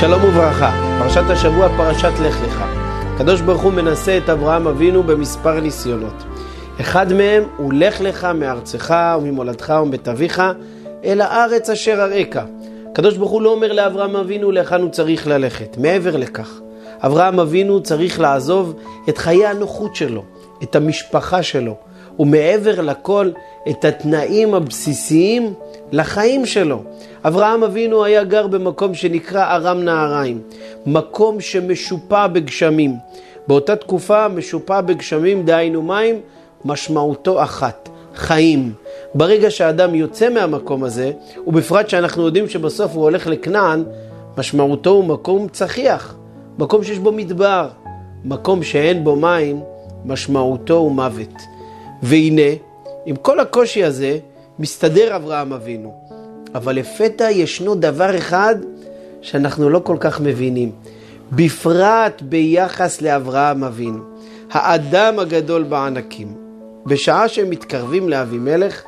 שלום וברכה, פרשת השבוע פרשת לך לך. הקדוש ברוך הוא מנסה את אברהם אבינו במספר ניסיונות. אחד מהם הוא לך לך מארצך וממולדתך ומבית אביך אל הארץ אשר אראך. הקדוש ברוך הוא לא אומר לאברהם אבינו להיכן הוא צריך ללכת, מעבר לכך. אברהם אבינו צריך לעזוב את חיי הנוחות שלו, את המשפחה שלו, ומעבר לכל את התנאים הבסיסיים לחיים שלו. אברהם אבינו היה גר במקום שנקרא ארם נהריים, מקום שמשופע בגשמים. באותה תקופה משופע בגשמים, דהיינו מים, משמעותו אחת, חיים. ברגע שאדם יוצא מהמקום הזה, ובפרט שאנחנו יודעים שבסוף הוא הולך לכנען, משמעותו הוא מקום צחיח, מקום שיש בו מדבר, מקום שאין בו מים, משמעותו הוא מוות. והנה, עם כל הקושי הזה, מסתדר אברהם אבינו. אבל לפתע ישנו דבר אחד שאנחנו לא כל כך מבינים, בפרט ביחס לאברהם אבינו, האדם הגדול בענקים. בשעה שהם מתקרבים לאבימלך,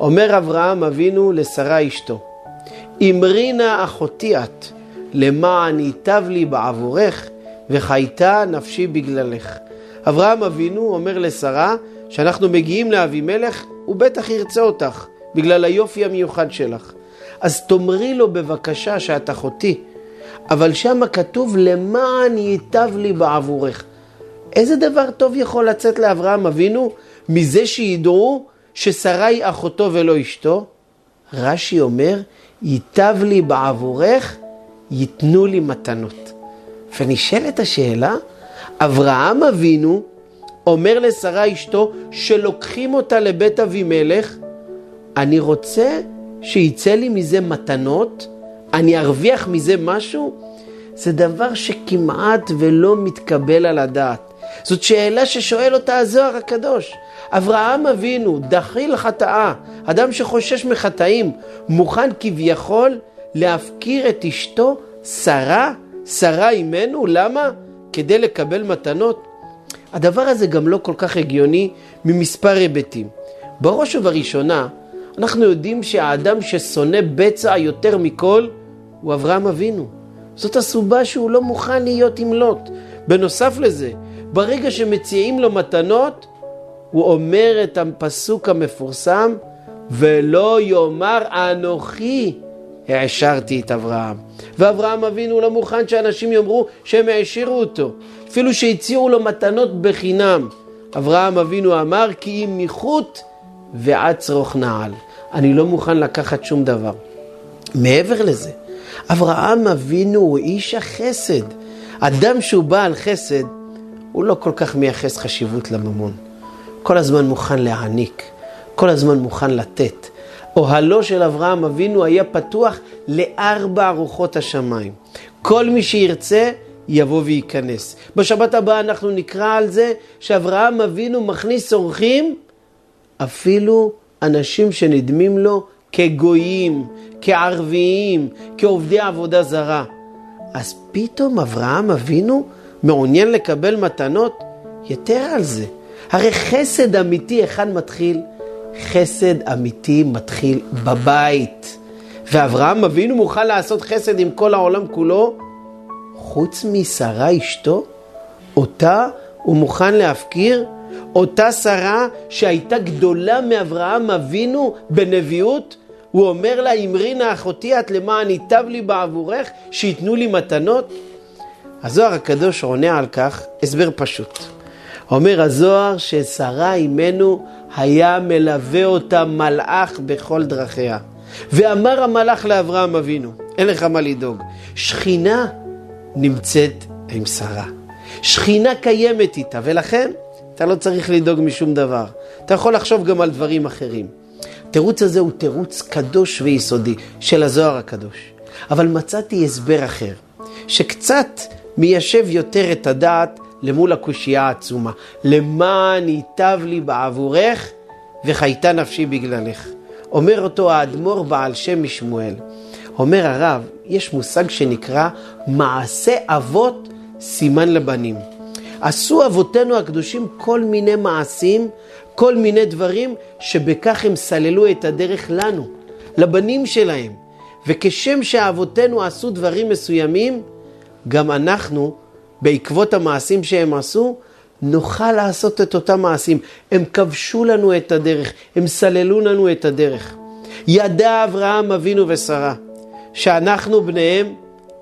אומר אברהם אבינו לשרה אשתו, אמרי נא אחותי את, למען ייטב לי בעבורך, וחייתה נפשי בגללך. אברהם אבינו אומר לשרה, שאנחנו מגיעים לאבימלך, הוא בטח ירצה אותך, בגלל היופי המיוחד שלך. אז תאמרי לו בבקשה שאת אחותי, אבל שמה כתוב למען ייטב לי בעבורך. איזה דבר טוב יכול לצאת לאברהם אבינו מזה שידעו ששרה היא אחותו ולא אשתו? רש"י אומר, ייטב לי בעבורך, ייתנו לי מתנות. ונשאלת השאלה, אברהם אבינו אומר לשרה אשתו שלוקחים אותה לבית אבימלך, אני רוצה שיצא לי מזה מתנות, אני ארוויח מזה משהו, זה דבר שכמעט ולא מתקבל על הדעת. זאת שאלה ששואל אותה הזוהר הקדוש. אברהם אבינו, דחיל חטאה, אדם שחושש מחטאים, מוכן כביכול להפקיר את אשתו, שרה, שרה אימנו, למה? כדי לקבל מתנות? הדבר הזה גם לא כל כך הגיוני ממספר היבטים. בראש ובראשונה, אנחנו יודעים שהאדם ששונא בצע יותר מכל הוא אברהם אבינו. זאת הסיבה שהוא לא מוכן להיות עם לוט. בנוסף לזה, ברגע שמציעים לו מתנות, הוא אומר את הפסוק המפורסם, ולא יאמר אנוכי העשרתי את אברהם. ואברהם אבינו לא מוכן שאנשים יאמרו שהם העשירו אותו. אפילו שהציעו לו מתנות בחינם. אברהם אבינו אמר כי אם מחוט ועד צרוך נעל. אני לא מוכן לקחת שום דבר. מעבר לזה, אברהם אבינו הוא איש החסד. אדם שהוא בעל חסד, הוא לא כל כך מייחס חשיבות לממון. כל הזמן מוכן להעניק, כל הזמן מוכן לתת. אוהלו של אברהם אבינו היה פתוח לארבע רוחות השמיים. כל מי שירצה, יבוא וייכנס. בשבת הבאה אנחנו נקרא על זה שאברהם אבינו מכניס אורחים, אפילו אנשים שנדמים לו כגויים, כערביים, כעובדי עבודה זרה. אז פתאום אברהם אבינו מעוניין לקבל מתנות? יתר על זה. הרי חסד אמיתי, היכן מתחיל? חסד אמיתי מתחיל בבית. ואברהם אבינו מוכן לעשות חסד עם כל העולם כולו, חוץ משרה אשתו? אותה הוא מוכן להפקיר? אותה שרה שהייתה גדולה מאברהם אבינו בנביאות, הוא אומר לה, אמרי נא אחותי את למען ייטב לי בעבורך, שייתנו לי מתנות? הזוהר הקדוש עונה על כך הסבר פשוט. אומר הזוהר ששרה אימנו היה מלווה אותה מלאך בכל דרכיה. ואמר המלאך לאברהם אבינו, אין לך מה לדאוג, שכינה נמצאת עם שרה. שכינה קיימת איתה, ולכן אתה לא צריך לדאוג משום דבר. אתה יכול לחשוב גם על דברים אחרים. התירוץ הזה הוא תירוץ קדוש ויסודי של הזוהר הקדוש. אבל מצאתי הסבר אחר, שקצת מיישב יותר את הדעת למול הקושייה העצומה. למען ייטב לי בעבורך וחייתה נפשי בגללך. אומר אותו האדמו"ר בעל שם משמואל. אומר הרב, יש מושג שנקרא מעשה אבות סימן לבנים. עשו אבותינו הקדושים כל מיני מעשים, כל מיני דברים, שבכך הם סללו את הדרך לנו, לבנים שלהם. וכשם שאבותינו עשו דברים מסוימים, גם אנחנו, בעקבות המעשים שהם עשו, נוכל לעשות את אותם מעשים. הם כבשו לנו את הדרך, הם סללו לנו את הדרך. ידע אברהם אבינו ושרה, שאנחנו בניהם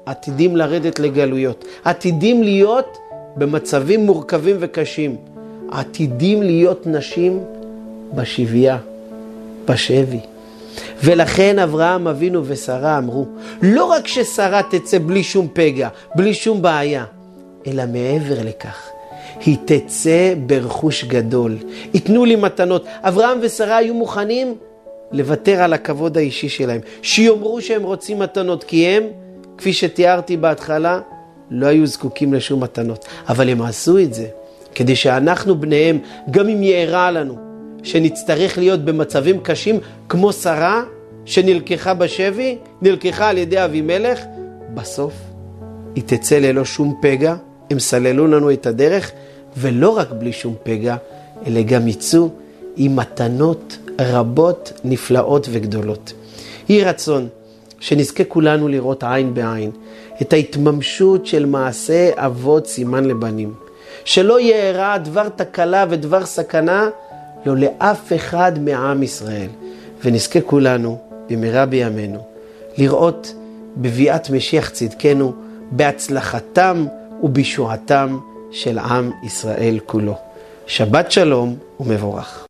עתידים לרדת לגלויות, עתידים להיות במצבים מורכבים וקשים, עתידים להיות נשים בשבייה, בשבי. ולכן אברהם אבינו ושרה אמרו, לא רק ששרה תצא בלי שום פגע, בלי שום בעיה, אלא מעבר לכך, היא תצא ברכוש גדול. ייתנו לי מתנות. אברהם ושרה היו מוכנים לוותר על הכבוד האישי שלהם. שיאמרו שהם רוצים מתנות, כי הם, כפי שתיארתי בהתחלה, לא היו זקוקים לשום מתנות. אבל הם עשו את זה כדי שאנחנו בניהם, גם אם יארע לנו, שנצטרך להיות במצבים קשים כמו שרה שנלקחה בשבי, נלקחה על ידי אבימלך, בסוף היא תצא ללא שום פגע, הם סללו לנו את הדרך, ולא רק בלי שום פגע, אלא גם יצאו עם מתנות רבות, נפלאות וגדולות. יהי רצון שנזכה כולנו לראות עין בעין את ההתממשות של מעשה אבות סימן לבנים. שלא יארע דבר תקלה ודבר סכנה, לא לאף אחד מעם ישראל. ונזכה כולנו, במהרה בימינו, לראות בביאת משיח צדקנו, בהצלחתם ובישועתם של עם ישראל כולו. שבת שלום ומבורך.